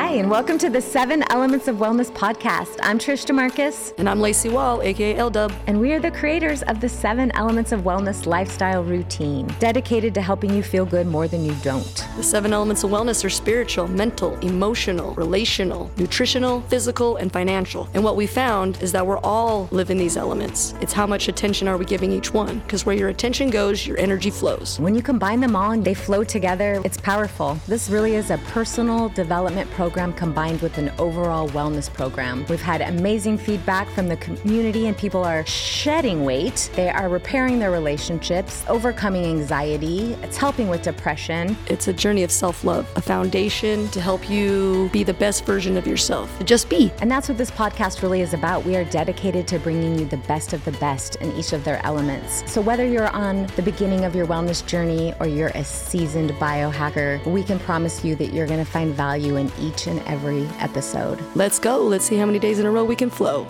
Hi, and welcome to the Seven Elements of Wellness podcast. I'm Trish DeMarcus. And I'm Lacey Wall, aka L Dub. And we are the creators of the Seven Elements of Wellness lifestyle routine, dedicated to helping you feel good more than you don't. The seven elements of wellness are spiritual, mental, emotional, relational, nutritional, physical, and financial. And what we found is that we're all living these elements. It's how much attention are we giving each one? Because where your attention goes, your energy flows. When you combine them all and they flow together, it's powerful. This really is a personal development program combined with an overall wellness program. We've had amazing feedback from the community, and people are shedding weight. They are repairing their relationships, overcoming anxiety. It's helping with depression. It's a journey of self love, a foundation to help you be the best version of yourself. Just be. And that's what this podcast really is about. We are dedicated to bringing you the best of the best in each of their elements. So whether you're on the beginning of your wellness journey or you're a seasoned biohacker, we can promise you that you're going to find value in each and every episode. Let's go. Let's see how many days in a row we can flow.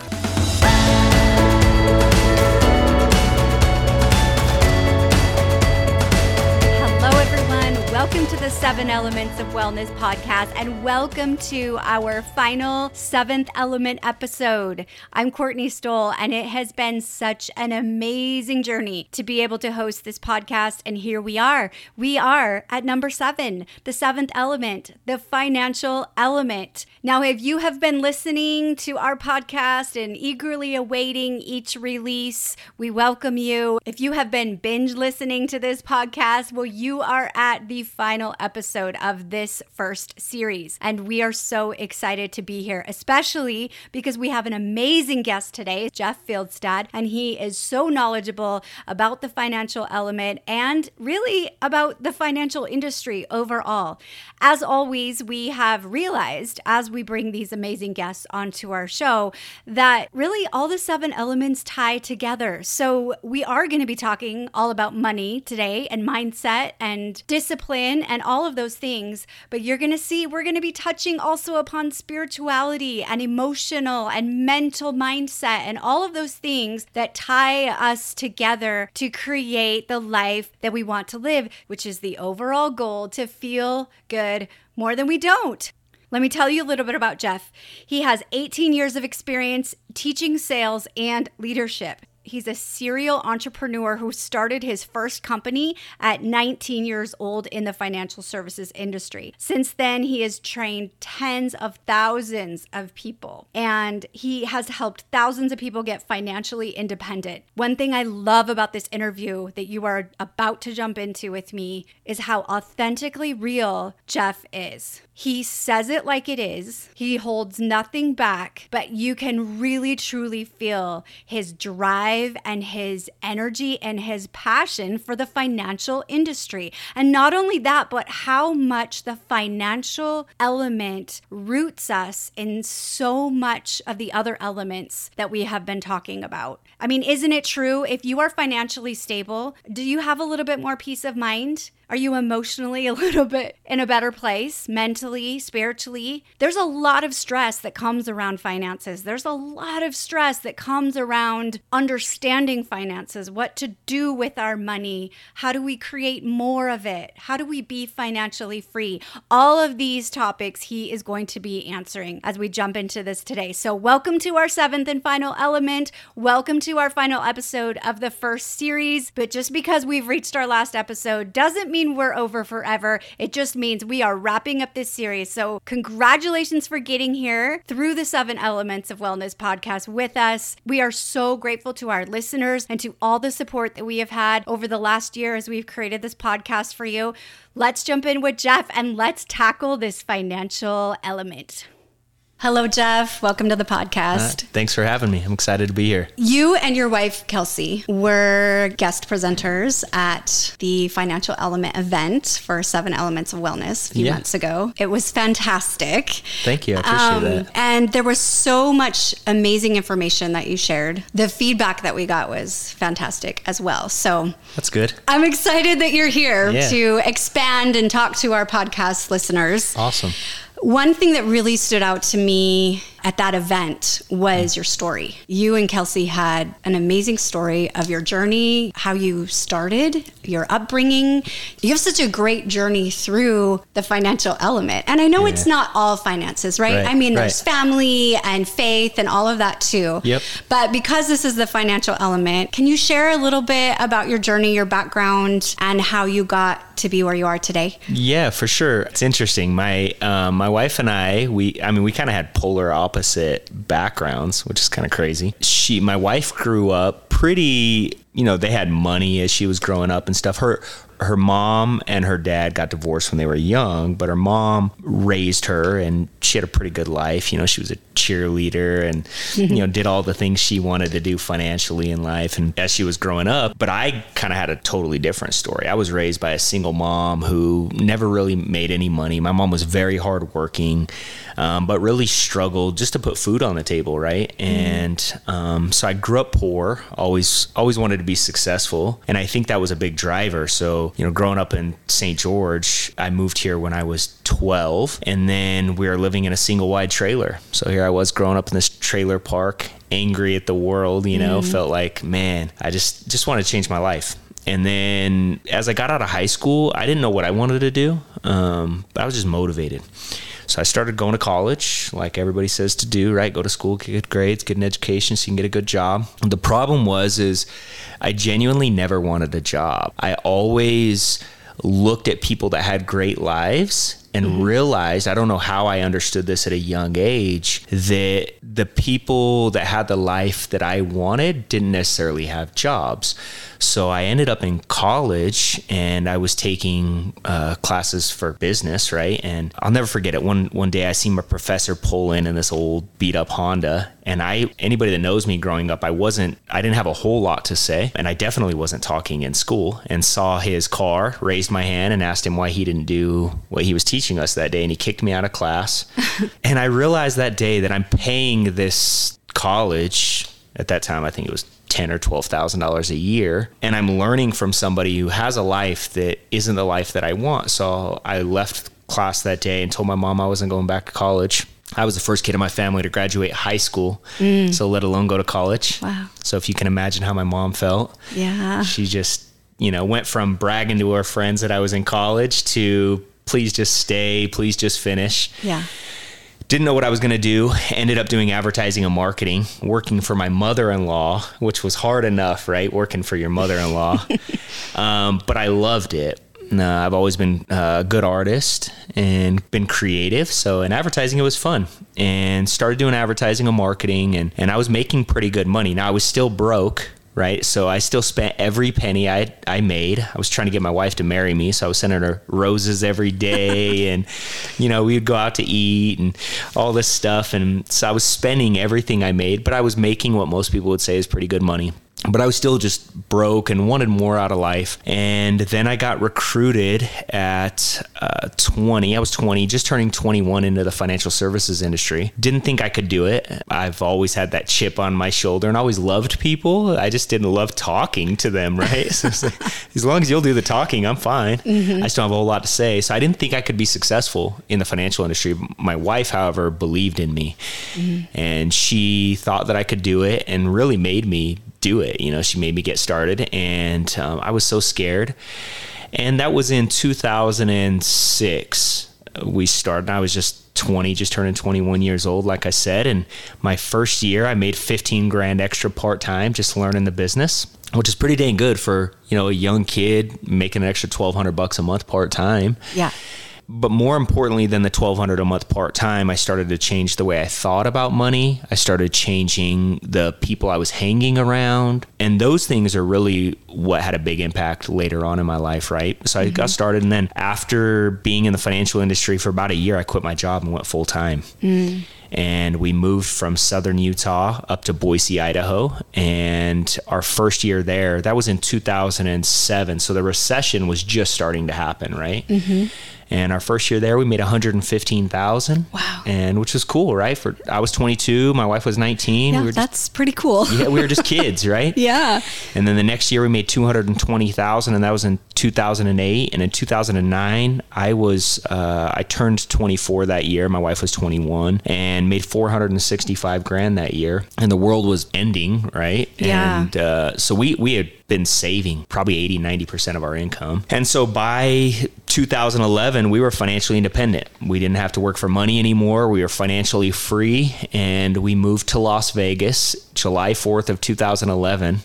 Welcome to the Seven Elements of Wellness podcast, and welcome to our final seventh element episode. I'm Courtney Stoll, and it has been such an amazing journey to be able to host this podcast. And here we are. We are at number seven, the seventh element, the financial element. Now, if you have been listening to our podcast and eagerly awaiting each release, we welcome you. If you have been binge listening to this podcast, well, you are at the final episode of this first series. And we are so excited to be here, especially because we have an amazing guest today, Jeff Fieldstad, and he is so knowledgeable about the financial element and really about the financial industry overall. As always, we have realized as we bring these amazing guests onto our show that really all the seven elements tie together. So we are going to be talking all about money today and mindset and discipline and all of those things. But you're going to see we're going to be touching also upon spirituality and emotional and mental mindset and all of those things that tie us together to create the life that we want to live, which is the overall goal to feel good more than we don't. Let me tell you a little bit about Jeff. He has 18 years of experience teaching sales and leadership. He's a serial entrepreneur who started his first company at 19 years old in the financial services industry. Since then, he has trained tens of thousands of people and he has helped thousands of people get financially independent. One thing I love about this interview that you are about to jump into with me is how authentically real Jeff is. He says it like it is. He holds nothing back, but you can really truly feel his drive and his energy and his passion for the financial industry. And not only that, but how much the financial element roots us in so much of the other elements that we have been talking about. I mean, isn't it true? If you are financially stable, do you have a little bit more peace of mind? Are you emotionally a little bit in a better place, mentally, spiritually? There's a lot of stress that comes around finances. There's a lot of stress that comes around understanding finances, what to do with our money, how do we create more of it, how do we be financially free. All of these topics he is going to be answering as we jump into this today. So, welcome to our seventh and final element. Welcome to our final episode of the first series. But just because we've reached our last episode doesn't mean mean we're over forever. It just means we are wrapping up this series. So, congratulations for getting here through the Seven Elements of Wellness podcast with us. We are so grateful to our listeners and to all the support that we have had over the last year as we've created this podcast for you. Let's jump in with Jeff and let's tackle this financial element. Hello, Jeff. Welcome to the podcast. Uh, thanks for having me. I'm excited to be here. You and your wife, Kelsey, were guest presenters at the Financial Element event for Seven Elements of Wellness a few yeah. months ago. It was fantastic. Thank you. I appreciate um, that. And there was so much amazing information that you shared. The feedback that we got was fantastic as well. So that's good. I'm excited that you're here yeah. to expand and talk to our podcast listeners. Awesome. One thing that really stood out to me at that event was your story. You and Kelsey had an amazing story of your journey, how you started, your upbringing. You have such a great journey through the financial element. And I know yeah. it's not all finances, right? right. I mean, right. there's family and faith and all of that too. Yep. But because this is the financial element, can you share a little bit about your journey, your background, and how you got to be where you are today? Yeah, for sure. It's interesting. My um, my wife and I, we I mean, we kind of had polar opposite backgrounds, which is kind of crazy. She, my wife, grew up pretty. You know, they had money as she was growing up and stuff. Her her mom and her dad got divorced when they were young, but her mom raised her and she had a pretty good life. You know, she was a cheerleader and, mm-hmm. you know, did all the things she wanted to do financially in life and as she was growing up. But I kind of had a totally different story. I was raised by a single mom who never really made any money. My mom was very hardworking, um, but really struggled just to put food on the table, right? Mm-hmm. And um, so I grew up poor, always, always wanted to be successful. And I think that was a big driver. So, you know, growing up in St. George, I moved here when I was 12, and then we were living in a single wide trailer. So here I was growing up in this trailer park, angry at the world, you know, mm felt like, man, I just just want to change my life. And then as I got out of high school, I didn't know what I wanted to do, um, but I was just motivated. So I started going to college, like everybody says to do, right? Go to school, get good grades, get an education so you can get a good job. The problem was is I genuinely never wanted a job. I always looked at people that had great lives and mm-hmm. realized I don't know how I understood this at a young age that the people that had the life that I wanted didn't necessarily have jobs. So I ended up in college and I was taking uh, classes for business, right? And I'll never forget it. One one day I see my professor pull in in this old beat up Honda, and I anybody that knows me growing up, I wasn't I didn't have a whole lot to say, and I definitely wasn't talking in school. And saw his car, raised my hand, and asked him why he didn't do what he was teaching us that day, and he kicked me out of class. and I realized that day that I'm paying this college at that time. I think it was ten or twelve thousand dollars a year, and I'm learning from somebody who has a life that isn't the life that I want. So I left class that day and told my mom I wasn't going back to college. I was the first kid in my family to graduate high school, mm. so let alone go to college. Wow. So if you can imagine how my mom felt, yeah, she just you know went from bragging to her friends that I was in college to please just stay, please just finish. Yeah didn't know what I was going to do. Ended up doing advertising and marketing, working for my mother in law, which was hard enough, right? Working for your mother in law. um, but I loved it. Uh, I've always been a good artist and been creative. So in advertising, it was fun and started doing advertising and marketing. And, and I was making pretty good money. Now I was still broke right? So I still spent every penny I I made. I was trying to get my wife to marry me, so I was sending her roses every day, and you know we'd go out to eat and all this stuff, and so I was spending everything I made, but I was making what most people would say is pretty good money but I was still just broke and wanted more out of life. And then I got recruited at uh, 20. I was 20, just turning 21 into the financial services industry. Didn't think I could do it. I've always had that chip on my shoulder and always loved people. I just didn't love talking to them, right? so like, as long as you'll do the talking, I'm fine. Mm-hmm. I still have a whole lot to say. So I didn't think I could be successful in the financial industry. My wife, however, believed in me mm-hmm. and she thought that I could do it and really made me do it. You know, she made me get started, and um, I was so scared. And that was in 2006. We started. I was just 20, just turning 21 years old, like I said. And my first year, I made 15 grand extra part time, just learning the business, which is pretty dang good for you know a young kid making an extra 1,200 bucks a month part time. Yeah but more importantly than the 1200 a month part time, I started to change the way I thought about money. I started changing the people I was hanging around. And those things are really what had a big impact later on in my life, right? So I mm-hmm. got started. And then after being in the financial industry for about a year, I quit my job and went full time. Mm. And we moved from southern Utah up to Boise, Idaho. And our first year there, that was in 2007. So the recession was just starting to happen, right? Mm-hmm and our first year there, we made 115,000. Wow. And which was cool, right? For I was 22, my wife was 19. Yeah, we that's just, pretty cool. yeah, we were just kids, right? yeah. And then the next year we made 220,000 and that was in 2008 and in 2009 i was uh, i turned 24 that year my wife was 21 and made 465 grand that year and the world was ending right Yeah. and uh, so we we had been saving probably 80 90% of our income. And so by 2011 we were financially independent. We didn't have to work for money anymore. We were financially free. And we moved to las vegas july 4th of 2011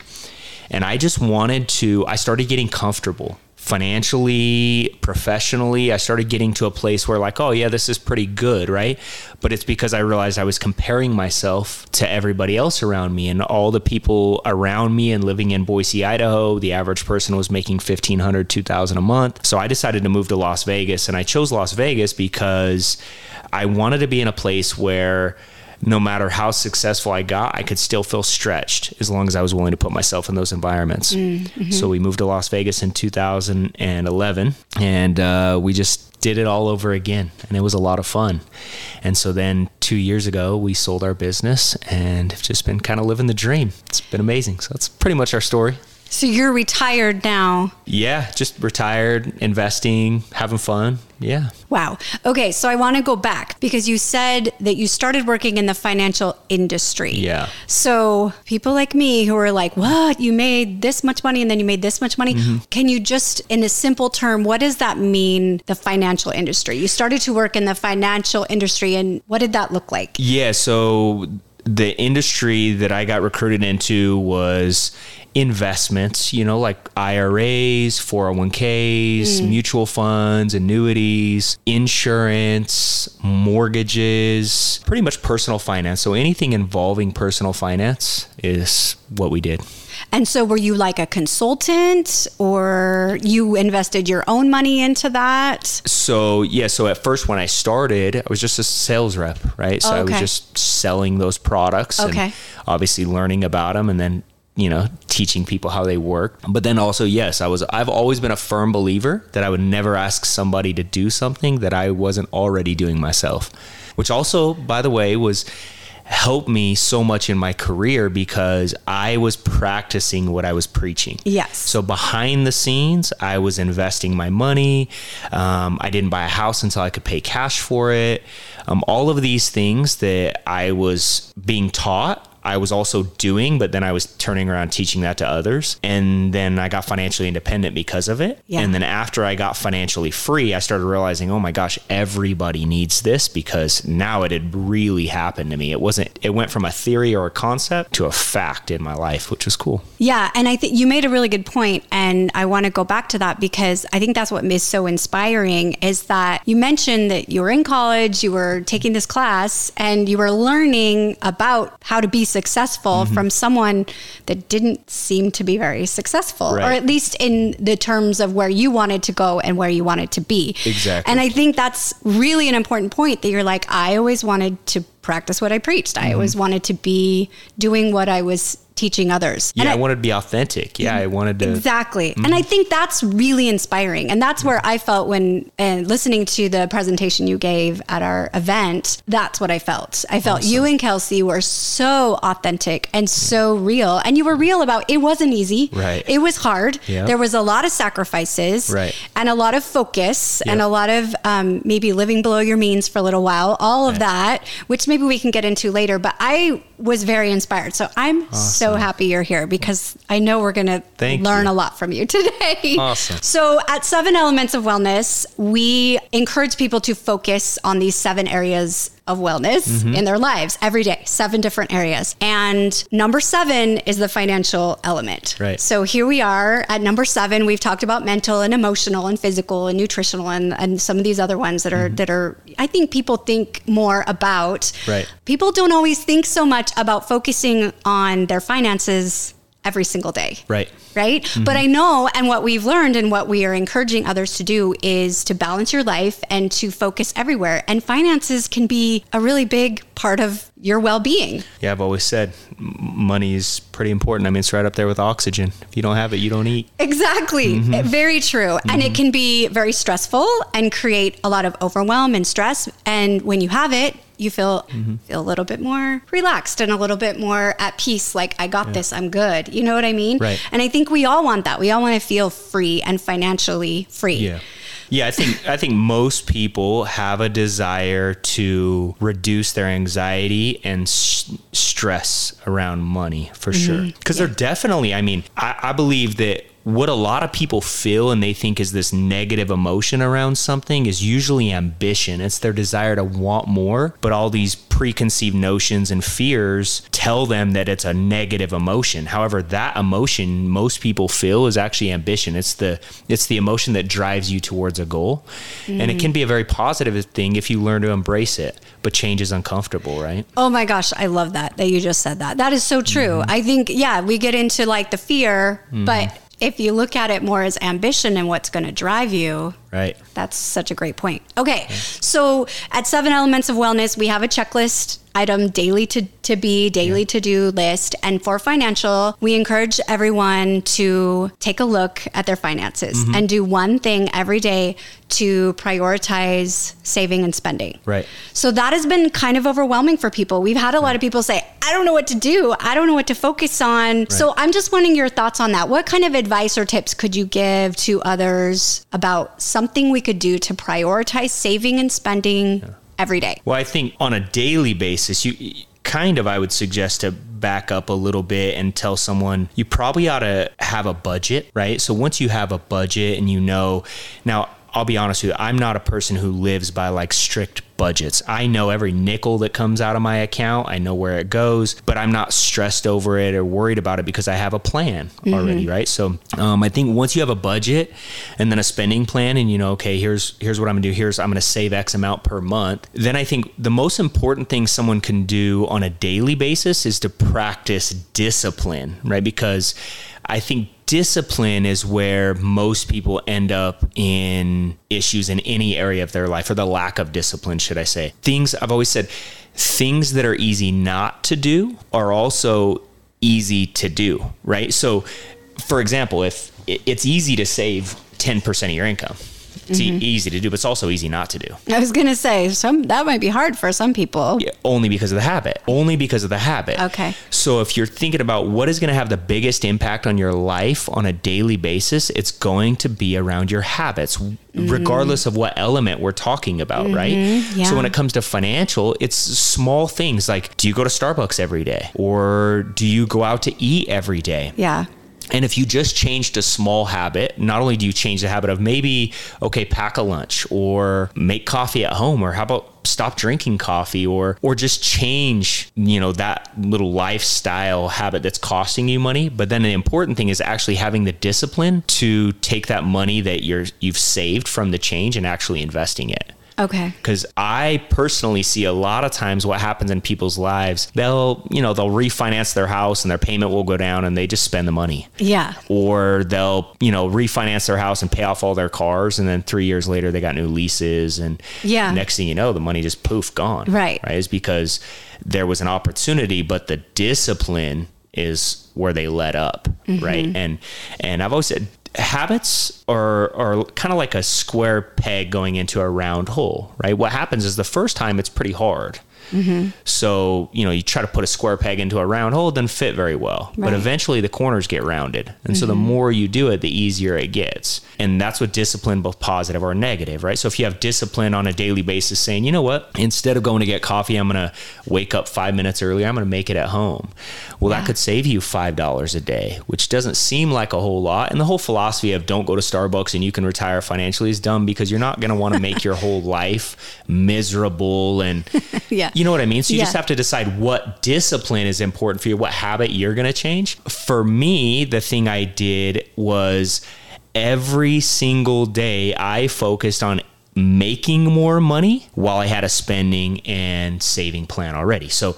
and I just wanted to, I started getting comfortable financially, professionally. I started getting to a place where, like, oh, yeah, this is pretty good, right? But it's because I realized I was comparing myself to everybody else around me and all the people around me and living in Boise, Idaho. The average person was making 1500 2000 a month. So I decided to move to Las Vegas. And I chose Las Vegas because I wanted to be in a place where, no matter how successful I got, I could still feel stretched as long as I was willing to put myself in those environments. So we moved to Las Vegas in 2011 and uh, we just did it all over again. And it was a lot of fun. And so then two years ago, we sold our business and have just been kind of living the dream. It's been amazing. So that's pretty much our story. So you're retired now. Yeah, just retired, investing, having fun. Yeah. Wow. Okay, so I want to go back because you said that you started working in the financial industry. Yeah. So people like me who are like, "What? You made this much money and then you made this much money?" Mm-hmm. Can you just in a simple term, what does that mean the financial industry? You started to work in the financial industry and what did that look like? Yeah, so the industry that I got recruited into was investments, you know, like IRAs, 401ks, mm. mutual funds, annuities, insurance, mortgages, pretty much personal finance. So anything involving personal finance is what we did. And so were you like a consultant or you invested your own money into that? So yeah, so at first when I started, I was just a sales rep, right? So Oh, I was just selling those products Okay. and obviously learning about them and then you know teaching people how they work but then also yes i was i've always been a firm believer that i would never ask somebody to do something that i wasn't already doing myself which also by the way was helped me so much in my career because i was practicing what i was preaching Yes. so behind the scenes, I was investing my money. Um, I didn't buy a house until I could pay cash for it. Um, all of these things that I was being taught. I was also doing, but then I was turning around teaching that to others. And then I got financially independent because of it. Yeah. And then after I got financially free, I started realizing, oh my gosh, everybody needs this because now it had really happened to me. It wasn't, it went from a theory or a concept to a fact in my life, which was cool. Yeah, and I think you made a really good point, and I want to go back to that because I think that's what is so inspiring is that you mentioned that you were in college, you were taking this class, and you were learning about how to be successful Mm-hmm. from someone that didn't seem to be very successful, or at least in the terms of where you wanted to go and where you wanted to be. Exactly. And I think that's really an important point that you're like, I always wanted to practice what I preached. Mm-hmm. I always wanted to be doing what I was teaching others. Yeah, And I, wanted to be authentic. Yeah, I wanted to. Exactly. And I think that's really inspiring. And that's where I felt when uh, listening to the presentation you gave at our event. That's what I felt. I felt you and Kelsey were so authentic and so real. And you were real about it wasn't easy. Right. It was hard. Yep. There was a lot of sacrifices. Right. And a lot of focus and a lot of um, maybe living below your means for a little while. All of Right. that, which maybe we can get into later. But I was very inspired. So I'm so happy you're here because I know we're going to learn you. a lot from you today. Awesome. So at Seven Elements of Wellness, we encourage people to focus on these seven areas of wellness Mm-hmm. in their lives every day, seven different areas. And number seven is the financial element. Right. So here we are at number seven. We've talked about mental and emotional and physical and nutritional and, and some of these other ones that are that are I think people think more about. Mm-hmm. Right. People don't always think so much about focusing on their finances every single day Right. right? Mm-hmm. But I know, and what we've learned and what we are encouraging others to do is to balance your life and to focus everywhere. And finances can be a really big part of your well being. Yeah, I've always said money is pretty important. I mean, it's right up there with oxygen. If you don't have it, you don't eat. Exactly. Mm-hmm. Very true. And it can be very stressful and create a lot of overwhelm and stress. And when you have it, you feel mm-hmm. feel a little bit more relaxed and a little bit more at peace. Like I got this, I'm good. You know what I mean? Right. And I think we all want that. We all want to feel free and financially free. Yeah. Yeah, I think I think most people have a desire to reduce their anxiety and s- stress around money for mm-hmm. sure. Because they're definitely, I mean, I, I believe that what a lot of people feel and they think is this negative emotion around something is usually ambition. It's their desire to want more, but all these preconceived notions and fears tell them that it's a negative emotion. However, that emotion most people feel is actually ambition. It's the it's the emotion that drives you towards a goal. And it can be a very positive thing if you learn to embrace it, but change is uncomfortable, right? Oh my gosh, I love that that you just said that. That is so true. Mm-hmm. I think yeah, we get into like the fear, mm-hmm. but if you look at it more as ambition and what's going to drive you, Right. That's such a great point. Okay. So at Seven Elements of Wellness, we have a checklist item daily to, to be, daily to do list. And for financial, we encourage everyone to take a look at their finances Mm-hmm. and do one thing every day to prioritize saving and spending. Right. So that has been kind of overwhelming for people. We've had a lot of people say, I don't know what to do. I don't know what to focus on. So I'm just wanting your thoughts on that. What kind of advice or tips could you give to others about something we could do to prioritize saving and spending every day? Well, I think on a daily basis, you kind of I would suggest to back up a little bit and tell someone you probably ought to have a budget, right? So once you have a budget and you know, now I'll be honest with you, I'm not a person who lives by like strict budgets. I know every nickel that comes out of my account, I know where it goes, but I'm not stressed over it or worried about it because I have a plan already, right? So um, I think once you have a budget and then a spending plan, and you know, okay, here's here's what I'm gonna do. Here's I'm gonna save X amount per month. Then I think the most important thing someone can do on a daily basis is to practice discipline, right? Because I think discipline is where most people end up in issues in any area of their life or the lack of discipline, should I say. Things I've always said, things that are easy not to do are also easy to do, right? So, for example, if it's easy to save 10% of your income, it's e- mm-hmm. easy to do, but it's also easy not to do. I was going to say some that might be hard for some people. Yeah, only because of the habit. Only because of the habit. Okay. So if you're thinking about what is going to have the biggest impact on your life on a daily basis, it's going to be around your habits, mm. regardless of what element we're talking about, mm-hmm. right? yeah. So when it comes to financial, it's small things like do you go to Starbucks every day or do you go out to eat every day? Yeah. And if you just changed a small habit, not only do you change the habit of maybe, okay, pack a lunch or make coffee at home, or how about stop drinking coffee or or just change, you know, that little lifestyle habit that's costing you money. But then the important thing is actually having the discipline to take that money that you're you've saved from the change and actually investing it. Okay. Because I personally see a lot of times what happens in people's lives, they'll, you know, they'll refinance their house and their payment will go down and they just spend the money. Yeah. Or they'll, you know, refinance their house and pay off all their cars. And then three years later, they got new leases. And Yeah. next thing you know, the money just poof, gone. Right. Right. It's because there was an opportunity, but the discipline is where they let up. Mm-hmm. Right. And, and I've always said, habits are are kind of like a square peg going into a round hole, right? What happens is the first time it's pretty hard. Mm-hmm. So, you know, you try to put a square peg into a round hole, it doesn't fit very well. But eventually the corners get rounded. And so the more you do it, the easier it gets. And that's what discipline, both positive or negative, right? So if you have discipline on a daily basis saying, you know what, instead of going to get coffee, I'm going to wake up five minutes earlier, I'm going to make it at home. Well, that could save you $5 a day, which doesn't seem like a whole lot. And the whole philosophy of don't go to Starbucks and you can retire financially is dumb because you're not going to want to make your whole life miserable and Yeah. you know what I mean? So you Yeah. just have to decide what discipline is important for you, what habit you're going to change. For me, the thing I did was every single day I focused on making more money while I had a spending and saving plan already. So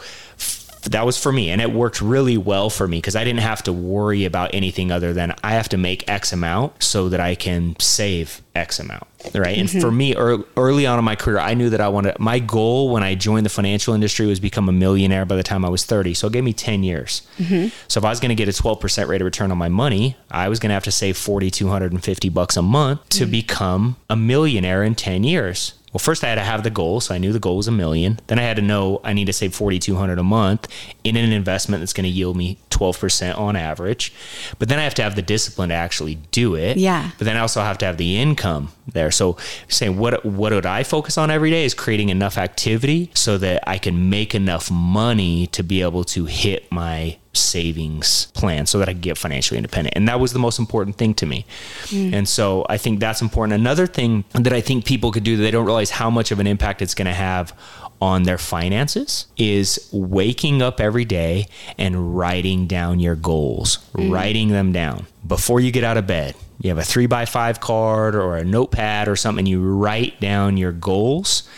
that was for me and it worked really well for me because I didn't have to worry about anything other than I have to make X amount so that I can save X amount. Right. And for mm-hmm. me, ear early on in my career, I knew that I wanted my goal when I joined the financial industry was become a millionaire by the time I was 30. So it gave me 10 years. Mm-hmm. So if I was going to get a 12% rate of return on my money, I was going to have to save 4,250 bucks a month to mm. become a millionaire in 10 years. Well, first I had to have the goal, so I knew the goal was a million. Then I had to know I need to save 4200 a month in an investment that's going to yield me 12% on average. But then I have to have the discipline to actually do it. Yeah. But then I also have to have the income there. So saying what what would I focus on every day is creating enough activity so that I can make enough money to be able to hit my savings plan so that I can get financially independent. And that was the most important thing to me. Mm. And so I think that's important. Another thing that I think people could do that they don't realize how much of an impact it's going to have on their finances is waking up every day and writing down your goals, mm. writing them down before you get out of bed you have a three by five card or a notepad or something, you write down your goals.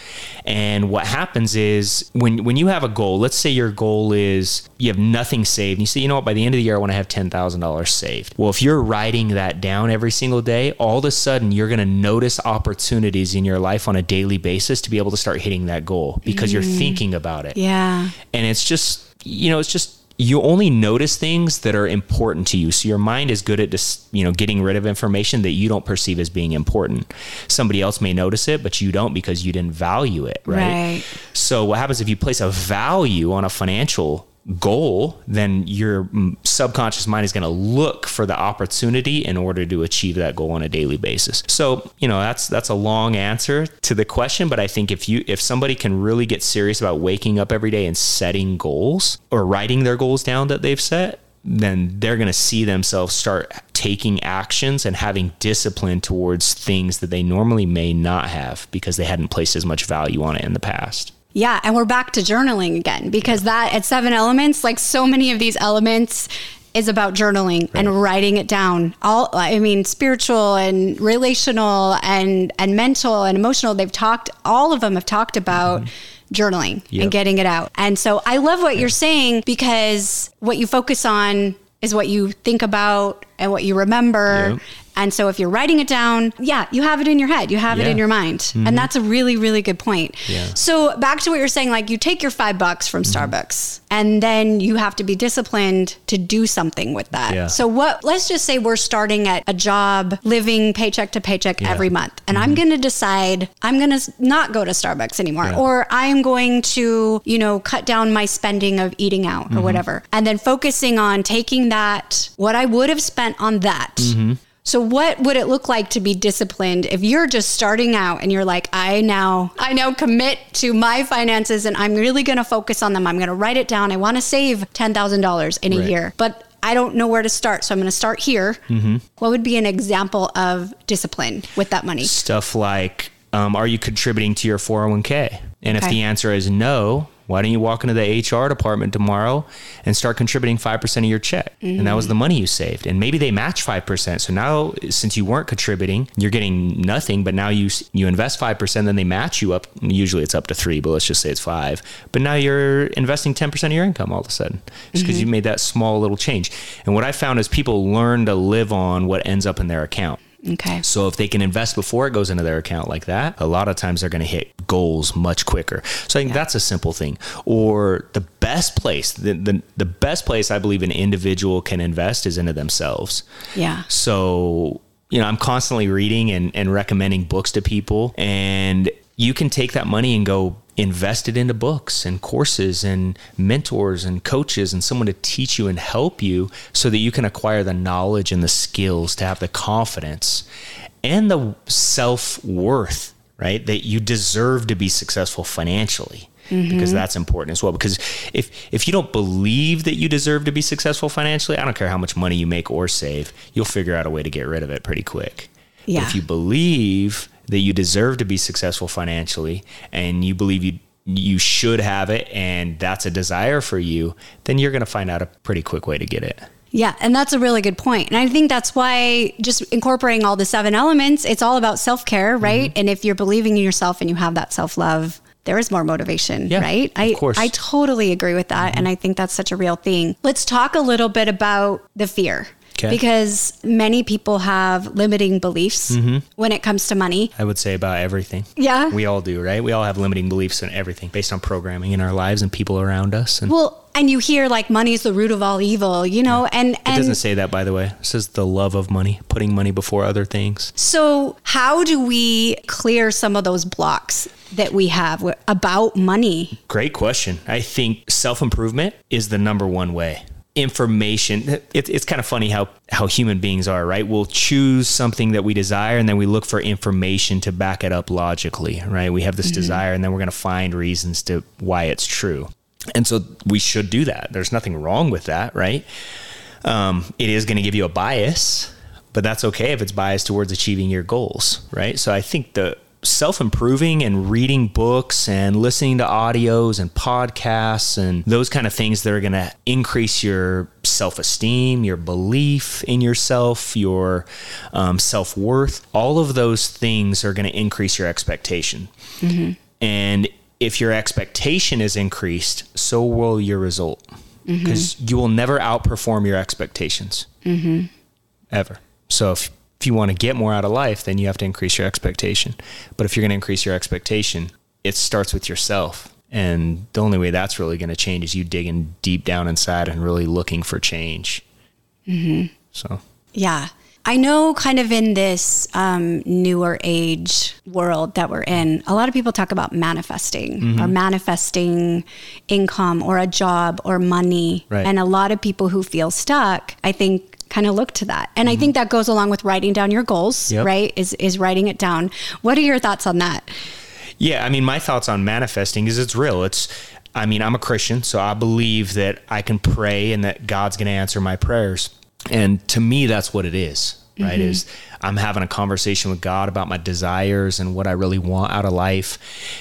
And what happens is when, when you have a goal, let's say your goal is you have nothing saved, and you say, you know what, by the end of the year, I want to have $10,000 saved. Well, if you're writing that down every single day, all of a sudden you're going to notice opportunities in your life on a daily basis to be able to start hitting that goal because mm. you're thinking about it. Yeah. And it's just, you know, it's just you only notice things that are important to you. So your mind is good at just, you know, getting rid of information that you don't perceive as being important. Somebody else may notice it, but you don't because you didn't value it, right? right. So what happens if you place a value on a financial goal, then your subconscious mind is going to look for the opportunity in order to achieve that goal on a daily basis. So, you know, that's that's a long answer to the question, but I think if you if somebody can really get serious about waking up every day and setting goals or writing their goals down that they've set, then they're going to see themselves start taking actions and having discipline towards things that they normally may not have because they hadn't placed as much value on it in the past. Yeah, and we're back to journaling again because that at seven elements, like so many of these elements is about journaling right. and writing it down. All I mean, spiritual and relational and and mental and emotional. They've talked. All of them have talked about. Mm-hmm. Journaling yep. and getting it out. And so I love what yeah. you're saying because what you focus on is what you think about and what you remember. Yep. And so if you're writing it down, yeah, you have it in your head, you have yeah. it in your mind. Mm-hmm. And that's a really, really good point. Yeah. So back to what you're saying, like you take your five bucks from mm-hmm. Starbucks and then you have to be disciplined to do something with that. Yeah. So what, let's just say we're starting at a job, living paycheck to paycheck yeah. every month. And mm-hmm. I'm going to decide I'm going to not go to Starbucks anymore, or I'm going to, you know, cut down my spending of eating out or mm-hmm. whatever. And then focusing on taking that, what I would have spent on that mm-hmm. So what would it look like to be disciplined if you're just starting out and you're like, I now I now commit to my finances and I'm really going to focus on them. I'm going to write it down. I want to save $10,000 in a right. year. But I don't know where to start. So I'm going to start here. Mm-hmm. What would be an example of discipline with that money? Stuff like, um, are you contributing to your 401k? And okay. if the answer is no, why don't you walk into the HR department tomorrow and start contributing 5% of your check? Mm-hmm. And that was the money you saved. And maybe they match 5%. So now since you weren't contributing, you're getting nothing, but now you you invest 5%, then they match you up. Usually it's up to 3, but let's just say it's 5. But now you're investing 10% of your income all of a sudden just because mm-hmm. you made that small little change. And what I found is people learn to live on what ends up in their account. Okay. So if they can invest before it goes into their account like that, a lot of times they're going to hit goals much quicker. So I think yeah. that's a simple thing. Or the best place, the, the the best place I believe an individual can invest is into themselves. Yeah. So you know, I'm constantly reading and, and recommending books to people and you can take that money and go invest it into books and courses and mentors and coaches and someone to teach you and help you so that you can acquire the knowledge and the skills to have the confidence and the self worth, right? That you deserve to be successful financially. Mm-hmm. Because that's important as well. Because if if you don't believe that you deserve to be successful financially, I don't care how much money you make or save, you'll figure out a way to get rid of it pretty quick. Yeah. If you believe that you deserve to be successful financially and you believe you you should have it and that's a desire for you, then you're going to find out a pretty quick way to get it. Yeah, and that's a really good point. And I think that's why just incorporating all the seven elements, it's all about self-care, right? Mm-hmm. And if you're believing in yourself and you have that self-love, there is more motivation, yeah, right? I, course. I totally agree with that. Mm-hmm. And I think that's such a real thing. Let's talk a little bit about the fear. Okay. Because many people have limiting beliefs mm-hmm. when it comes to money. I would say about everything. Yeah. We all do, right? We all have limiting beliefs in everything based on programming in our lives and people around us. And well, and you hear like money is the root of all evil, you know, and It doesn't say that, by the way. It says the love of money, putting money before other things. so how do we clear some of those blocks that we have about money? Great question. I think self improvement is the number one way. Information. It, it's kind of funny how how human beings are, right? We'll choose something that we desire, and then we look for information to back it up logically, right? We have this desire, and then we're going to find reasons to why it's true. And so we should do that. There's nothing wrong with that, right? Um, it is going to give you a bias, but that's okay if it's biased towards achieving your goals, right? So I think the self improving and reading books and listening to audios and podcasts and those kind of things that are going to increase your self esteem, your belief in yourself, your um, self worth, all of those things are going to increase your expectation. Mm-hmm. And if your expectation is increased, so will your result. Mm-hmm. Because you will never outperform your expectations. Mm-hmm. Ever. So if, if you want to get more out of life, then you have to increase your expectation. But if you're going to increase your expectation, it starts with yourself. And the only way that's really going to change is you digging deep down inside and really looking for change. So, Yeah. I know, kind of in this um, newer age world that we're in, a lot of people talk about manifesting Mm-hmm. or manifesting income or a job or money. Right. And a lot of people who feel stuck, I think, kind of look to that. And I think that goes along with writing down your goals, Mm-hmm. Yep. right? Is, is writing it down. What are your thoughts on that? Yeah, I mean, my thoughts on manifesting is it's real. It's, I mean, I'm a Christian, so I believe that I can pray and that God's going to answer my prayers. And to me, that's what it is, right? Is I'm having a conversation with God about my desires and what I really want out of life.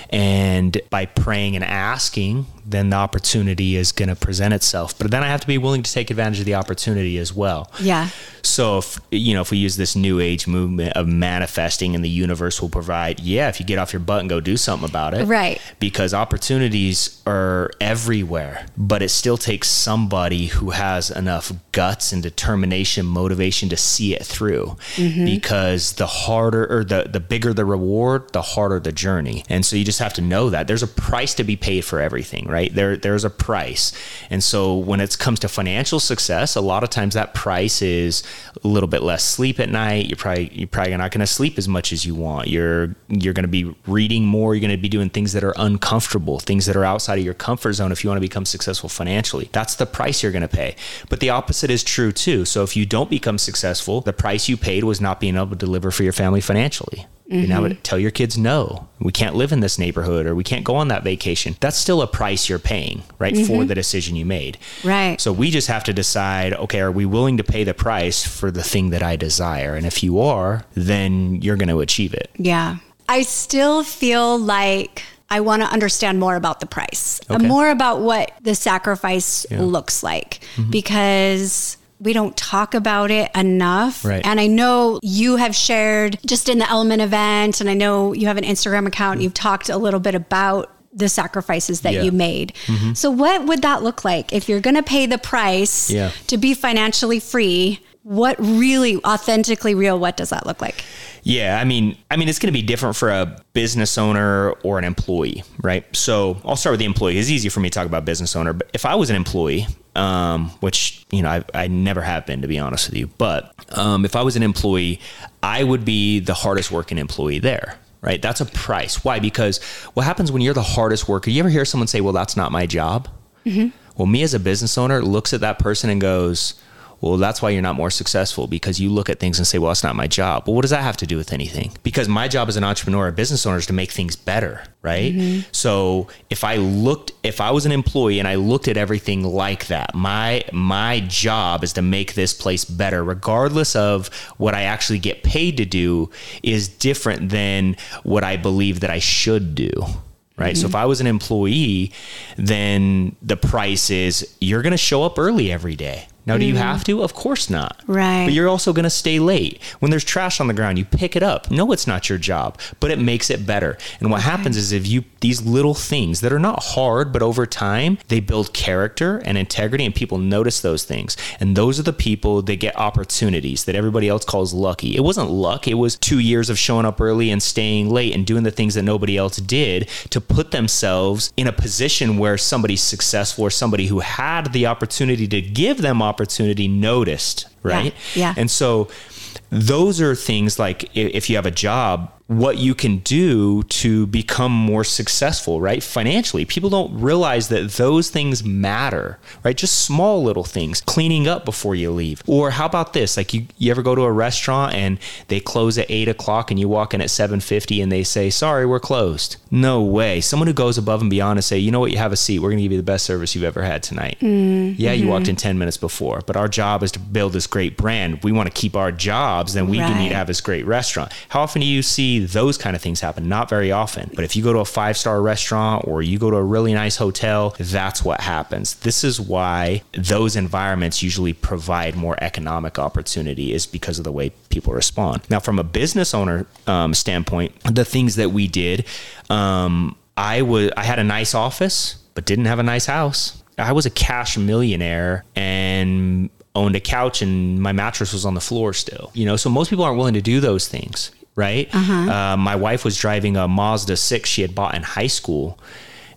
And by praying and asking, then the opportunity is going to present itself. But then I have to be willing to take advantage of the opportunity as well. Yeah. So if you know if we use this new age movement of manifesting and the universe will provide, yeah, if you get off your butt and go do something about it. Right. Because opportunities are everywhere, but it still takes somebody who has enough guts and determination, motivation to see it through. Mm-hmm. Mm-hmm. Because the harder or the the bigger the reward, the harder the journey. And so you just have to know that there's a price to be paid for everything, right? There there's a price. And so when it comes to financial success, a lot of times that price is a little bit less sleep at night. You're probably you're probably not going to sleep as much as you want. You're you're going to be reading more. You're going to be doing things that are uncomfortable, things that are outside of your comfort zone. If you want to become successful financially, that's the price you're going to pay. But the opposite is true too. So if you don't become successful, the price you paid was not being able to deliver for your family financially. You know, tell your kids no, we can't live in this neighborhood or we can't go on that vacation. That's still a price you're paying, right, for the decision you made. Right. So we just have to decide, okay, are we willing to pay the price for the thing that I desire? And if you are, then you're going to achieve it. Yeah. I still feel like I want to understand more about the price, Okay. more about what the sacrifice looks like, Mm-hmm. because we don't talk about it enough. Right. And I know you have shared just in the Element event, and I know you have an Instagram account, and you've talked a little bit about the sacrifices that Yeah. you made. Mm-hmm. So, what would that look like if you're going to pay the price Yeah. to be financially free? What really authentically real, what does that look like? Yeah, I mean, I mean, it's going to be different for a business owner or an employee, right? So I'll start with the employee. It's easy for me to talk about business owner, but if I was an employee, um, which you know I, I never have been to be honest with you, but um, if I was an employee, I would be the hardest working employee there. Right, that's a price. Why? Because what happens when you're the hardest worker? You ever hear someone say, "Well, that's not my job." Well, me as a business owner looks at that person and goes, well, that's why you're not more successful because you look at things and say, well, it's not my job. Well, what does that have to do with anything? Because my job as an entrepreneur, a business owner is to make things better, right? Mm-hmm. So if I looked, if I was an employee and I looked at everything like that, my my job is to make this place better, regardless of what I actually get paid to do, is different than what I believe that I should do right? So if mm-hmm. I was an employee, then the price is you're going to show up early every day. Now, do you mm. have to? Of course not. Right. But you're also going to stay late. When there's trash on the ground, you pick it up. No, it's not your job, but it makes it better. And what happens is if you, these little things that are not hard, but over time, they build character and integrity, and people notice those things. And those are the people that get opportunities that everybody else calls lucky. It wasn't luck, it was two years of showing up early and staying late and doing the things that nobody else did to put themselves in a position where somebody's successful or somebody who had the opportunity to give them opportunity noticed, right? yeah. And so those are things like if you have a job, what you can do to become more successful, right? Financially, people don't realize that those things matter, right? Just small little things, cleaning up before you leave. Or how about this? Like you, you ever go to a restaurant and they close at eight o'clock and you walk in at 750 and they say, sorry, we're closed. No way. Someone who goes above and beyond and say, you know what, you have a seat. We're going to give you the best service you've ever had tonight. Mm-hmm. Yeah, you walked mm-hmm. in 10 minutes before, but our job is to build this great brand. We want to keep our jobs, then we do need to have this great restaurant. How often do you see those kind of things happen? Not very often. But if you go to a five star restaurant or you go to a really nice hotel, that's what happens. This is why those environments usually provide more economic opportunity, is because of the way people respond. Now, from a business owner um, standpoint, the things that we did, um, I was I had a nice office, but didn't have a nice house. I was a cash millionaire and owned a couch and my mattress was on the floor still. You know, so most people aren't willing to do those things, right? Uh, my wife was driving a Mazda 6 she had bought in high school.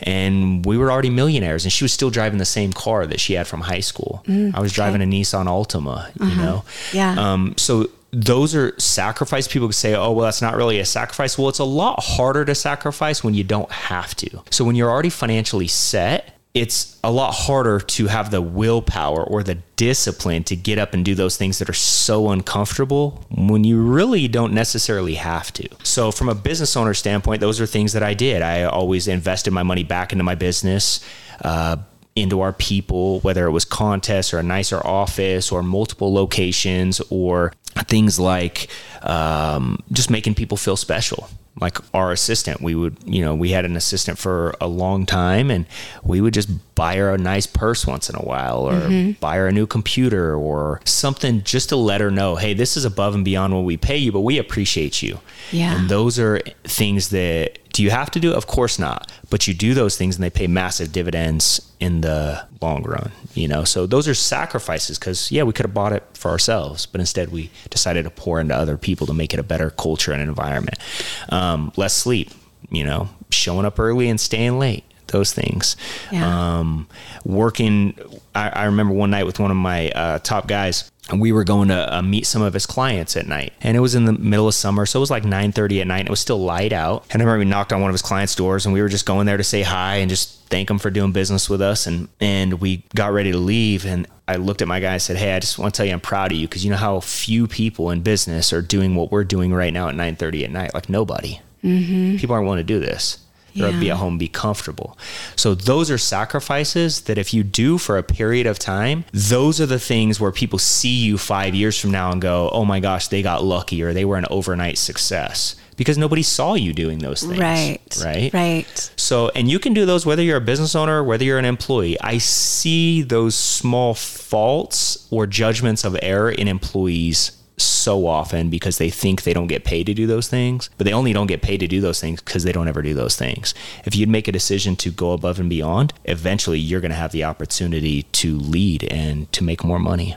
And we were already millionaires, and she was still driving the same car that she had from high school. I was driving a Nissan Altima, you know? Yeah. Um, so those are sacrifice. People could say, oh, well, that's not really a sacrifice. Well, it's a lot harder to sacrifice when you don't have to. So when you're already financially set, it's a lot harder to have the willpower or the discipline to get up and do those things that are so uncomfortable when you really don't necessarily have to. So, from a business owner standpoint, those are things that I did. I always invested my money back into my business. Uh, into our people, whether it was contests or a nicer office or multiple locations or things like um, just making people feel special. Like our assistant, we would, you know, we had an assistant for a long time and we would just buy her a nice purse once in a while or buy her a new computer or something just to let her know, hey, this is above and beyond what we pay you, but we appreciate you. Yeah. And those are things that do you have to do? it? Of course not. But you do those things and they pay massive dividends in the long run, you know? So those are sacrifices because, yeah, we could have bought it for ourselves, but instead we decided to pour into other people to make it a better culture and environment. Um, less sleep, you know, showing up early and staying late. Those things. Yeah. Um, working, I, I remember one night with one of my uh, top guys and we were going to uh, meet some of his clients at night. And it was in the middle of summer so it was like 9.30 at night and it was still light out. And i remember we knocked on one of his clients doors and we were just going there to say hi and just thank him for doing business with us. And and we got ready to leave and i looked at my guy and said hey i just want to tell you i'm proud of you because you know how few people in business are doing what we're doing right now at 9.30 at night like nobody. People aren't willing to do this or be at home, be comfortable. So those are sacrifices that if you do for a period of time, those are the things where people see you five years from now and go, oh my gosh, they got lucky or they were an overnight success because nobody saw you doing those things. Right. Right. Right. So, and you can do those whether you're a business owner, whether you're an employee. I see those small faults or judgments of error in employees so often because they think they don't get paid to do those things, but they only don't get paid to do those things because they don't ever do those things. If you'd make a decision to go above and beyond, eventually you're going to have the opportunity to lead and to make more money.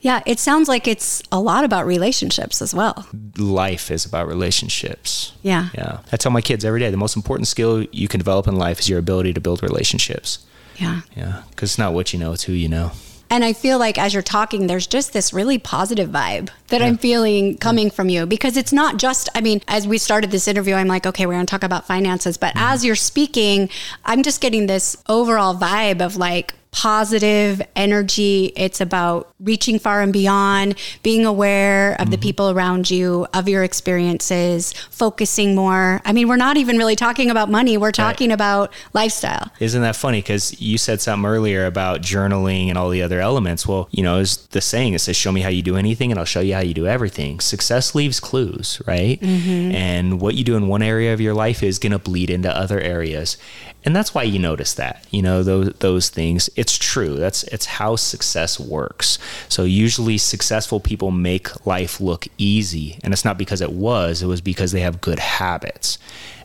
Yeah, it sounds like it's a lot about relationships as well. Life is about relationships. Yeah. Yeah. I tell my kids every day the most important skill you can develop in life is your ability to build relationships. Yeah. Yeah, because it's not what you know, it's who you know. And I feel like as you're talking, there's just this really positive vibe that I'm feeling coming from you. Because it's not just, I mean, as we started this interview, I'm like, okay, we're going to talk about finances. But mm-hmm. as you're speaking, I'm just getting this overall vibe of like, positive energy. It's about reaching far and beyond, being aware of the mm-hmm. people around you, of your experiences, focusing more. I mean, we're not even really talking about money, we're talking about lifestyle. Isn't that funny? Because you said something earlier about journaling and all the other elements. Well, you know, is the saying it says, "Show me how you do anything, and I'll show you how you do everything." Success leaves clues, right? Mm-hmm. And what you do in one area of your life is going to bleed into other areas, and that's why you notice that. You know, those those things. It's true. That's it's how success works. So usually successful people make life look easy, and it's not because it was. It was because they have good habits,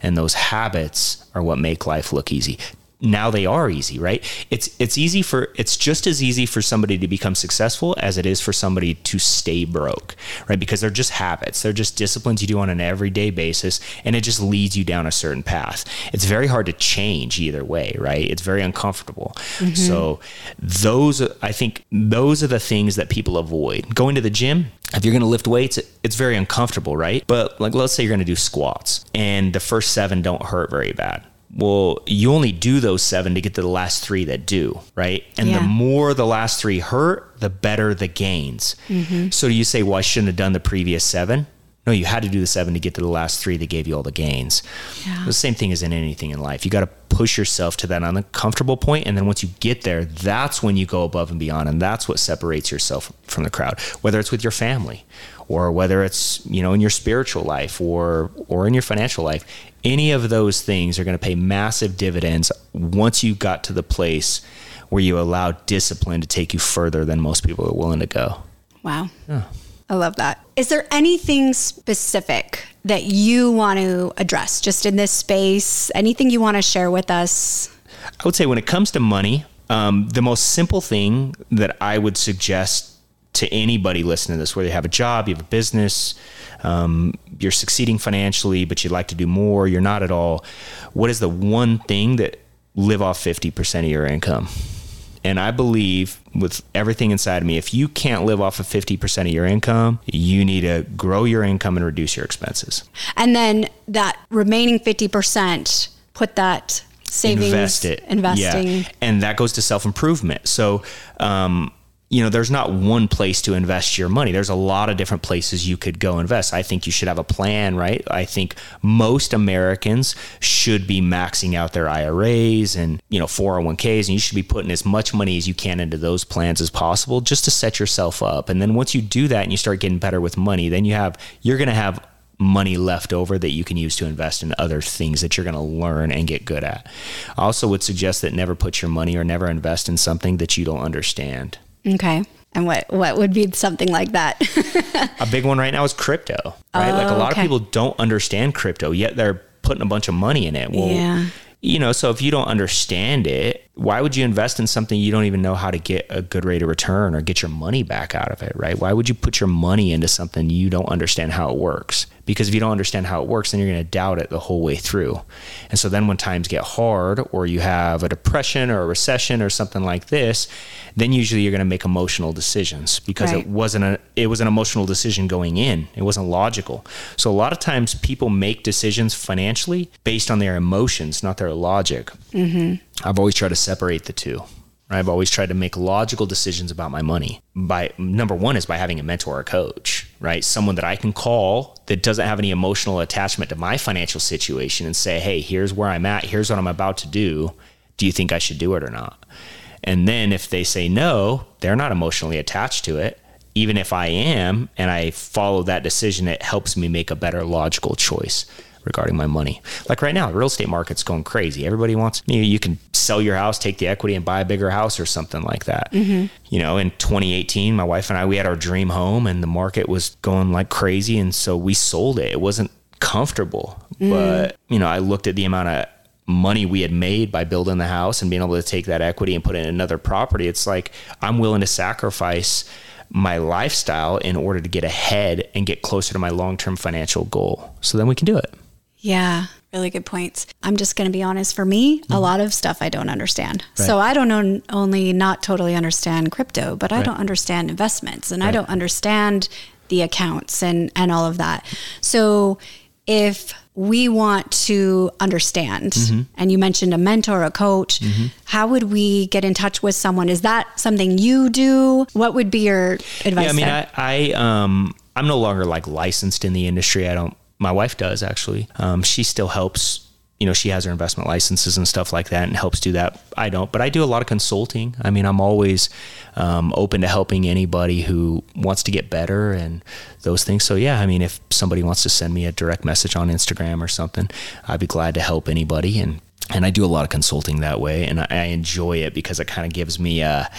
and those habits are what make life look easy now they are easy, right? It's it's easy for it's just as easy for somebody to become successful as it is for somebody to stay broke, right? Because they're just habits. They're just disciplines you do on an everyday basis and it just leads you down a certain path. It's very hard to change either way, right? It's very uncomfortable. Mm-hmm. So those I think those are the things that people avoid. Going to the gym, if you're going to lift weights, it's very uncomfortable, right? But like let's say you're going to do squats and the first 7 don't hurt very bad well, you only do those seven to get to the last three that do, right? And yeah. the more the last three hurt, the better the gains. Mm-hmm. So do you say, well, I shouldn't have done the previous seven. No, you had to do the seven to get to the last three that gave you all the gains. Yeah. The same thing as in anything in life. You got to push yourself to that uncomfortable point, and then once you get there, that's when you go above and beyond, and that's what separates yourself from the crowd. Whether it's with your family, or whether it's you know in your spiritual life, or or in your financial life, any of those things are going to pay massive dividends once you got to the place where you allow discipline to take you further than most people are willing to go. Wow. Yeah. I love that. Is there anything specific that you want to address just in this space? Anything you want to share with us? I would say when it comes to money, um, the most simple thing that I would suggest to anybody listening to this, whether you have a job, you have a business, um, you're succeeding financially, but you'd like to do more, you're not at all. What is the one thing that live off 50% of your income? And I believe with everything inside of me, if you can't live off of 50% of your income, you need to grow your income and reduce your expenses. And then that remaining 50%, put that savings, invest it, investing. Yeah. And that goes to self improvement. So, um, you know, there's not one place to invest your money. There's a lot of different places you could go invest. I think you should have a plan, right? I think most Americans should be maxing out their IRAs and, you know, 401ks, and you should be putting as much money as you can into those plans as possible just to set yourself up. And then once you do that and you start getting better with money, then you have, you're going to have money left over that you can use to invest in other things that you're going to learn and get good at. I also would suggest that never put your money or never invest in something that you don't understand. Okay. And what what would be something like that? a big one right now is crypto, right? Oh, like a oh, lot okay. of people don't understand crypto, yet they're putting a bunch of money in it. Well, yeah. you know, so if you don't understand it, why would you invest in something you don't even know how to get a good rate of return or get your money back out of it, right? Why would you put your money into something you don't understand how it works? Because if you don't understand how it works, then you're going to doubt it the whole way through. And so then when times get hard or you have a depression or a recession or something like this, then usually you're going to make emotional decisions because right. it wasn't a it was an emotional decision going in. It wasn't logical. So a lot of times people make decisions financially based on their emotions, not their logic. Mm-hmm. I've always tried to separate the two. I've always tried to make logical decisions about my money. By number one is by having a mentor or coach, right? Someone that I can call that doesn't have any emotional attachment to my financial situation and say, "Hey, here's where I'm at. Here's what I'm about to do. Do you think I should do it or not?" And then if they say no, they're not emotionally attached to it. Even if I am and I follow that decision, it helps me make a better logical choice regarding my money. Like right now, the real estate market's going crazy. Everybody wants you, know, you can sell your house, take the equity, and buy a bigger house or something like that. Mm-hmm. You know, in 2018, my wife and I we had our dream home, and the market was going like crazy, and so we sold it. It wasn't comfortable, mm. but you know, I looked at the amount of money we had made by building the house and being able to take that equity and put it in another property. It's like I'm willing to sacrifice my lifestyle in order to get ahead and get closer to my long-term financial goal. So then we can do it. Yeah, really good points. I'm just going to be honest. For me, mm-hmm. a lot of stuff I don't understand. Right. So I don't know, only not totally understand crypto, but I right. don't understand investments and right. I don't understand the accounts and and all of that. So if we want to understand mm-hmm. and you mentioned a mentor a coach mm-hmm. how would we get in touch with someone is that something you do what would be your advice yeah, i mean there? I, I um i'm no longer like licensed in the industry i don't my wife does actually. Um, she still helps. You know, she has her investment licenses and stuff like that, and helps do that. I don't, but I do a lot of consulting. I mean, I'm always um, open to helping anybody who wants to get better and those things. So yeah, I mean, if somebody wants to send me a direct message on Instagram or something, I'd be glad to help anybody and and I do a lot of consulting that way, and I, I enjoy it because it kind of gives me a.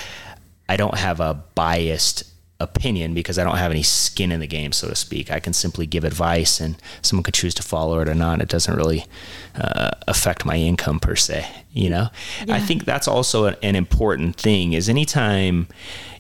I don't have a biased opinion because I don't have any skin in the game, so to speak. I can simply give advice, and someone could choose to follow it or not. It doesn't really uh, affect my income per se. You know, yeah. I think that's also an, an important thing. Is anytime,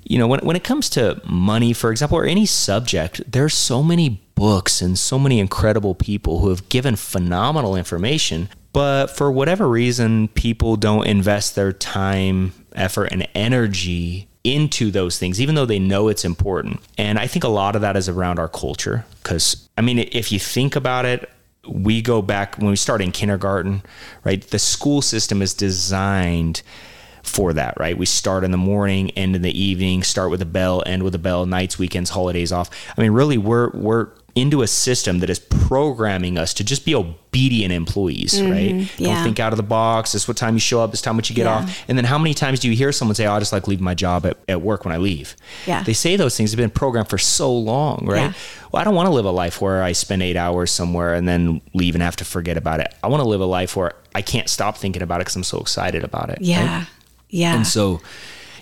you know, when when it comes to money, for example, or any subject, there's so many books and so many incredible people who have given phenomenal information but for whatever reason, people don't invest their time, effort, and energy into those things, even though they know it's important. And I think a lot of that is around our culture. Because, I mean, if you think about it, we go back when we start in kindergarten, right? The school system is designed for that, right? We start in the morning, end in the evening, start with a bell, end with a bell, nights, weekends, holidays off. I mean, really, we're we're into a system that is programming us to just be obedient employees, mm-hmm. right? Yeah. Don't think out of the box. This is what time you show up. It's is how much you get yeah. off. And then how many times do you hear someone say, oh, I just like leaving my job at, at work when I leave? Yeah. They say those things have been programmed for so long, right? Yeah. Well, I don't want to live a life where I spend eight hours somewhere and then leave and have to forget about it. I want to live a life where I can't stop thinking about it because I'm so excited about it. Yeah. Right? Yeah. And so,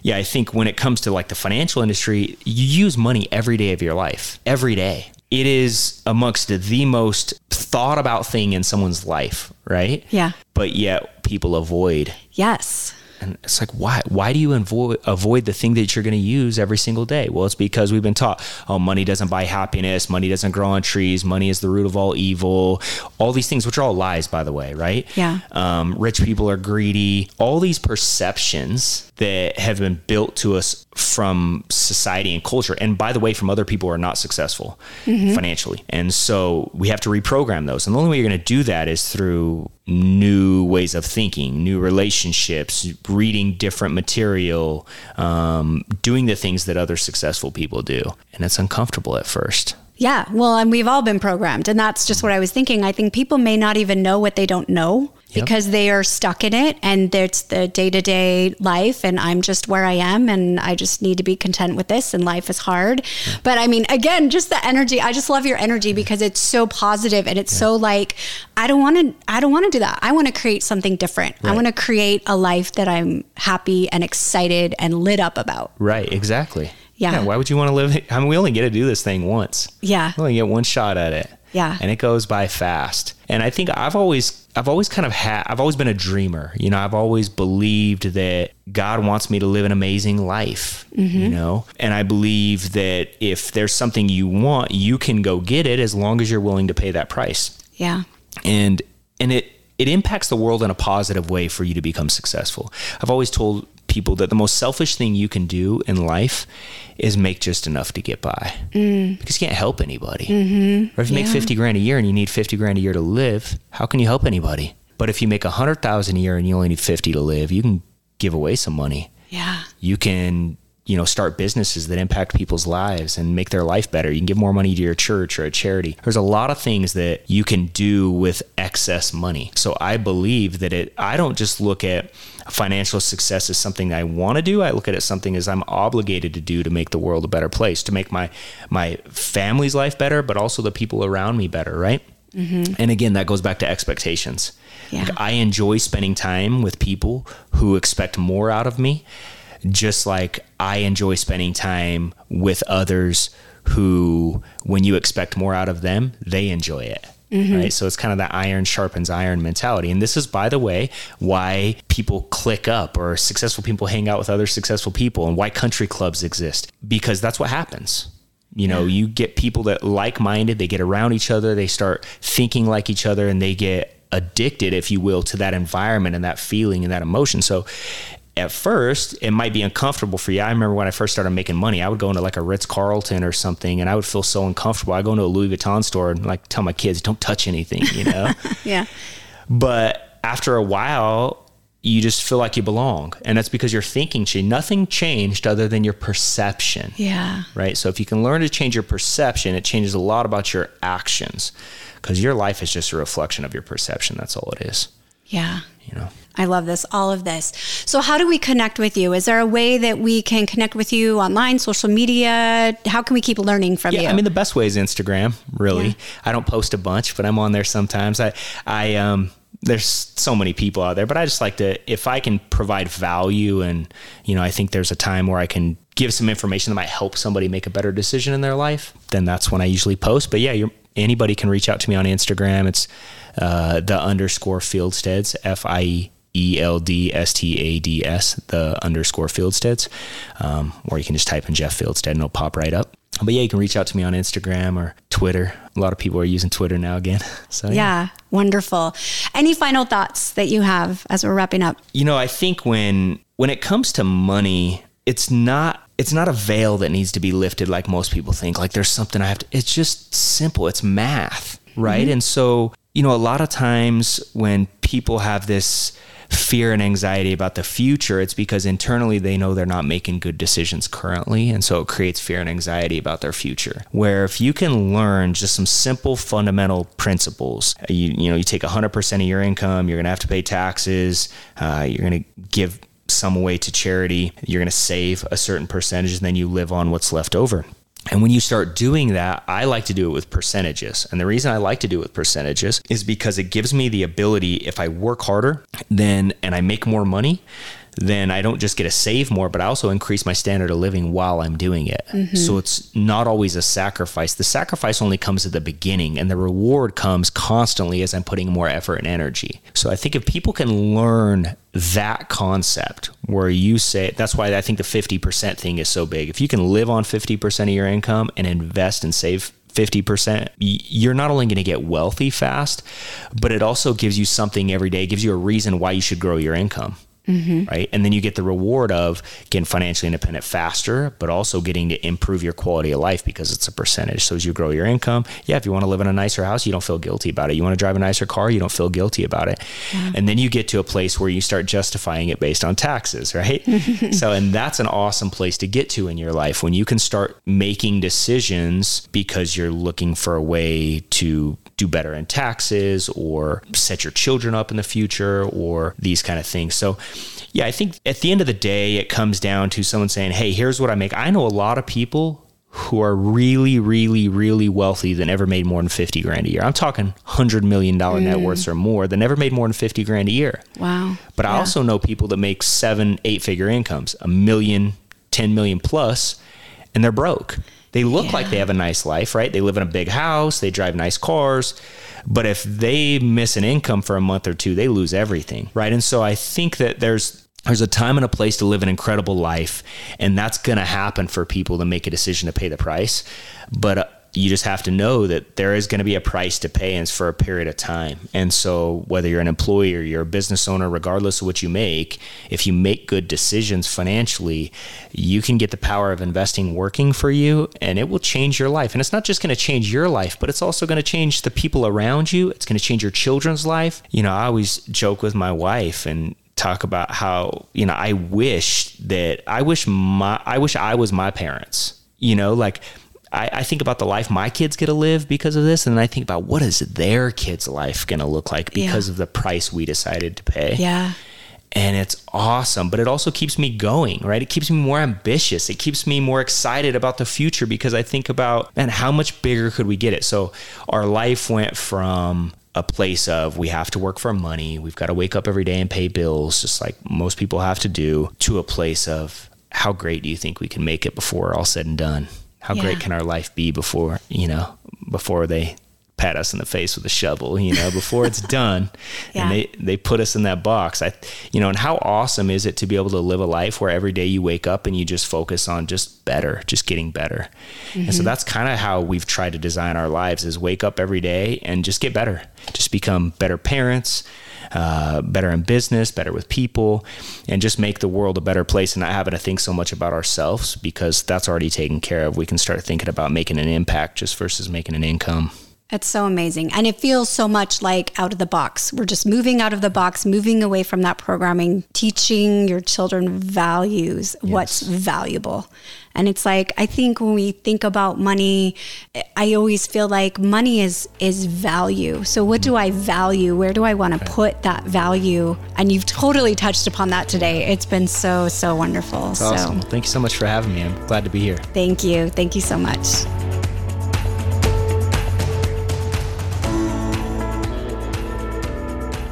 yeah, I think when it comes to like the financial industry, you use money every day of your life, every day it is amongst the most thought about thing in someone's life, right? Yeah. But yet people avoid. Yes. And it's like, why? Why do you avoid avoid the thing that you're going to use every single day? Well, it's because we've been taught, oh, money doesn't buy happiness. Money doesn't grow on trees. Money is the root of all evil. All these things, which are all lies, by the way, right? Yeah. Um, rich people are greedy. All these perceptions that have been built to us from society and culture, and by the way, from other people who are not successful mm-hmm. financially. And so we have to reprogram those. And the only way you're going to do that is through new ways of thinking, new relationships, reading different material, um, doing the things that other successful people do. And it's uncomfortable at first. Yeah, well, and we've all been programmed. And that's just what I was thinking. I think people may not even know what they don't know yep. because they are stuck in it and it's the day to day life. And I'm just where I am and I just need to be content with this. And life is hard. Yeah. But I mean, again, just the energy. I just love your energy because it's so positive and it's yeah. so like, I don't want to, I don't want to do that. I want to create something different. Right. I want to create a life that I'm happy and excited and lit up about. Right, exactly. Yeah. yeah. Why would you want to live? I mean, we only get to do this thing once. Yeah. We only get one shot at it. Yeah. And it goes by fast. And I think I've always, I've always kind of had, I've always been a dreamer. You know, I've always believed that God wants me to live an amazing life, mm-hmm. you know? And I believe that if there's something you want, you can go get it as long as you're willing to pay that price. Yeah. And, and it, it impacts the world in a positive way for you to become successful. I've always told people that the most selfish thing you can do in life is make just enough to get by mm. because you can't help anybody. Mm-hmm. Or if you yeah. make 50 grand a year and you need 50 grand a year to live, how can you help anybody? But if you make 100,000 a year and you only need 50 to live, you can give away some money. Yeah. You can you know start businesses that impact people's lives and make their life better. You can give more money to your church or a charity. There's a lot of things that you can do with excess money. So i believe that it i don't just look at financial success as something i want to do. I look at it something as i'm obligated to do to make the world a better place to make my my family's life better but also the people around me better right? Mm-hmm. and again that goes back to expectations. Yeah. Like I enjoy spending time with people who expect more out of me just like I enjoy spending time with others who, when you expect more out of them, they enjoy it. Mm-hmm. Right. So it's kind of that iron sharpens iron mentality. And this is, by the way, why people click up or successful people hang out with other successful people and why country clubs exist because that's what happens. You know, yeah. you get people that like minded, they get around each other, they start thinking like each other, and they get addicted, if you will, to that environment and that feeling and that emotion. So at first it might be uncomfortable for you. I remember when I first started making money, I would go into like a Ritz Carlton or something and I would feel so uncomfortable. I go into a Louis Vuitton store and like tell my kids, don't touch anything, you know? yeah. But after a while, you just feel like you belong. And that's because your thinking changed. Nothing changed other than your perception. Yeah. Right. So if you can learn to change your perception, it changes a lot about your actions because your life is just a reflection of your perception. That's all it is. Yeah. You know? I love this, all of this. So, how do we connect with you? Is there a way that we can connect with you online, social media? How can we keep learning from you? yeah, you? I mean, the best way is Instagram. Really, yeah. I don't post a bunch, but I'm on there sometimes. I, I, um, there's so many people out there, but I just like to, if I can provide value and, you know, I think there's a time where I can give some information that might help somebody make a better decision in their life, then that's when I usually post. But yeah, anybody can reach out to me on Instagram. It's uh, the underscore Fieldstads, F I E L D S T A D S, the underscore Fieldstads. Um, or you can just type in Jeff Fieldstad and it'll pop right up. But yeah, you can reach out to me on Instagram or Twitter. A lot of people are using Twitter now again. So yeah. yeah, wonderful. Any final thoughts that you have as we're wrapping up? You know, I think when when it comes to money, it's not it's not a veil that needs to be lifted like most people think. Like there's something I have to. It's just simple. It's math, right? Mm-hmm. And so you know, a lot of times when people have this fear and anxiety about the future, it's because internally they know they're not making good decisions currently. And so it creates fear and anxiety about their future. Where if you can learn just some simple fundamental principles, you, you know, you take 100% of your income, you're going to have to pay taxes, uh, you're going to give some away to charity, you're going to save a certain percentage, and then you live on what's left over. And when you start doing that, I like to do it with percentages. And the reason I like to do it with percentages is because it gives me the ability, if I work harder, then and I make more money, then I don't just get to save more, but I also increase my standard of living while I'm doing it. Mm-hmm. So it's not always a sacrifice. The sacrifice only comes at the beginning, and the reward comes constantly as I'm putting more effort and energy. So I think if people can learn that concept where you say that's why I think the 50% thing is so big. If you can live on 50% of your income and invest and save 50%, you're not only going to get wealthy fast, but it also gives you something every day, it gives you a reason why you should grow your income. Mm-hmm. Right. And then you get the reward of getting financially independent faster, but also getting to improve your quality of life because it's a percentage. So as you grow your income, yeah, if you want to live in a nicer house, you don't feel guilty about it. You want to drive a nicer car, you don't feel guilty about it. Yeah. And then you get to a place where you start justifying it based on taxes, right? so, and that's an awesome place to get to in your life when you can start making decisions because you're looking for a way to do better in taxes or set your children up in the future or these kind of things. So, yeah, I think at the end of the day, it comes down to someone saying, Hey, here's what I make. I know a lot of people who are really, really, really wealthy that never made more than 50 grand a year. I'm talking $100 million mm. net worths or more that never made more than 50 grand a year. Wow. But yeah. I also know people that make seven, eight figure incomes, a million, 10 million plus, and they're broke. They look yeah. like they have a nice life, right? They live in a big house, they drive nice cars. But if they miss an income for a month or two, they lose everything, right? And so I think that there's there's a time and a place to live an incredible life, and that's going to happen for people to make a decision to pay the price. But uh, you just have to know that there is going to be a price to pay and for a period of time. And so whether you're an employee or you're a business owner, regardless of what you make, if you make good decisions financially, you can get the power of investing working for you and it will change your life. And it's not just going to change your life, but it's also going to change the people around you. It's going to change your children's life. You know, I always joke with my wife and talk about how, you know, I wish that I wish my I wish I was my parents. You know, like I, I, think about the life my kids get to live because of this, and then I think about what is their kids' life going to look like because yeah. of the price we decided to pay. Yeah. And it's awesome, but it also keeps me going, right? It keeps me more ambitious. It keeps me more excited about the future because I think about, man, how much bigger could we get it? So our life went from a place of we have to work for money, we've got to wake up every day and pay bills, just like most people have to do, to a place of how great do you think we can make it before all said and done? How yeah. great can our life be before you know before they pat us in the face with a shovel you know before it's done yeah. and they they put us in that box i you know and how awesome is it to be able to live a life where every day you wake up and you just focus on just better just getting better mm-hmm. and so mm-hmm. that's kind of how we've tried to design our lives is wake up every day and just get better just become better parents uh, better in business, better with people, and just make the world a better place and not having to think so much about ourselves because that's already taken care of. We can start thinking about making an impact just versus making an income. It's so amazing. And it feels so much like out of the box. We're just moving out of the box, moving away from that programming, teaching your children values, yes. what's valuable. And it's like I think when we think about money, I always feel like money is is value. So what do I mm. value? Where do I want to put that value? And you've totally touched upon that today. It's been so so wonderful. That's so awesome. Thank you so much for having me. I'm glad to be here. Thank you. Thank you so much.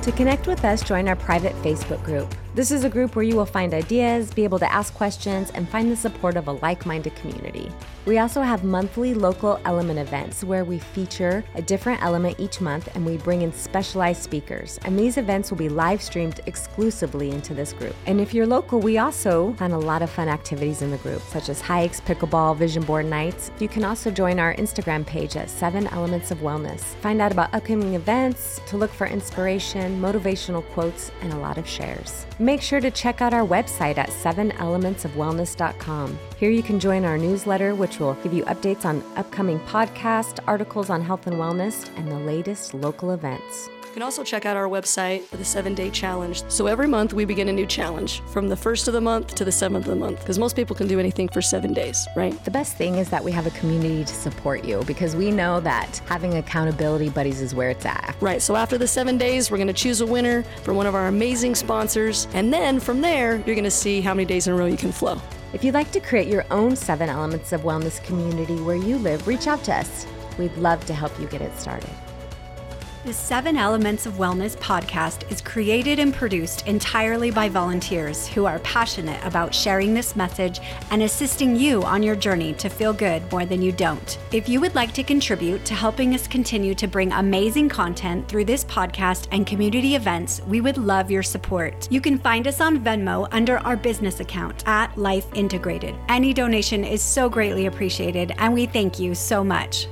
To connect with us, join our private Facebook group. This is a group where you will find ideas, be able to ask questions, and find the support of a like minded community. We also have monthly local element events where we feature a different element each month and we bring in specialized speakers. And these events will be live streamed exclusively into this group. And if you're local, we also plan a lot of fun activities in the group, such as hikes, pickleball, vision board nights. You can also join our Instagram page at Seven Elements of Wellness. Find out about upcoming events, to look for inspiration, motivational quotes, and a lot of shares. Make sure to check out our website at 7elementsofwellness.com. Here you can join our newsletter, which will give you updates on upcoming podcasts, articles on health and wellness, and the latest local events. You can also check out our website for the seven day challenge. So every month we begin a new challenge from the first of the month to the seventh of the month because most people can do anything for seven days, right? The best thing is that we have a community to support you because we know that having accountability buddies is where it's at. Right. So after the seven days, we're going to choose a winner from one of our amazing sponsors. And then from there, you're going to see how many days in a row you can flow. If you'd like to create your own seven elements of wellness community where you live, reach out to us. We'd love to help you get it started. The Seven Elements of Wellness podcast is created and produced entirely by volunteers who are passionate about sharing this message and assisting you on your journey to feel good more than you don't. If you would like to contribute to helping us continue to bring amazing content through this podcast and community events, we would love your support. You can find us on Venmo under our business account at Life Integrated. Any donation is so greatly appreciated, and we thank you so much.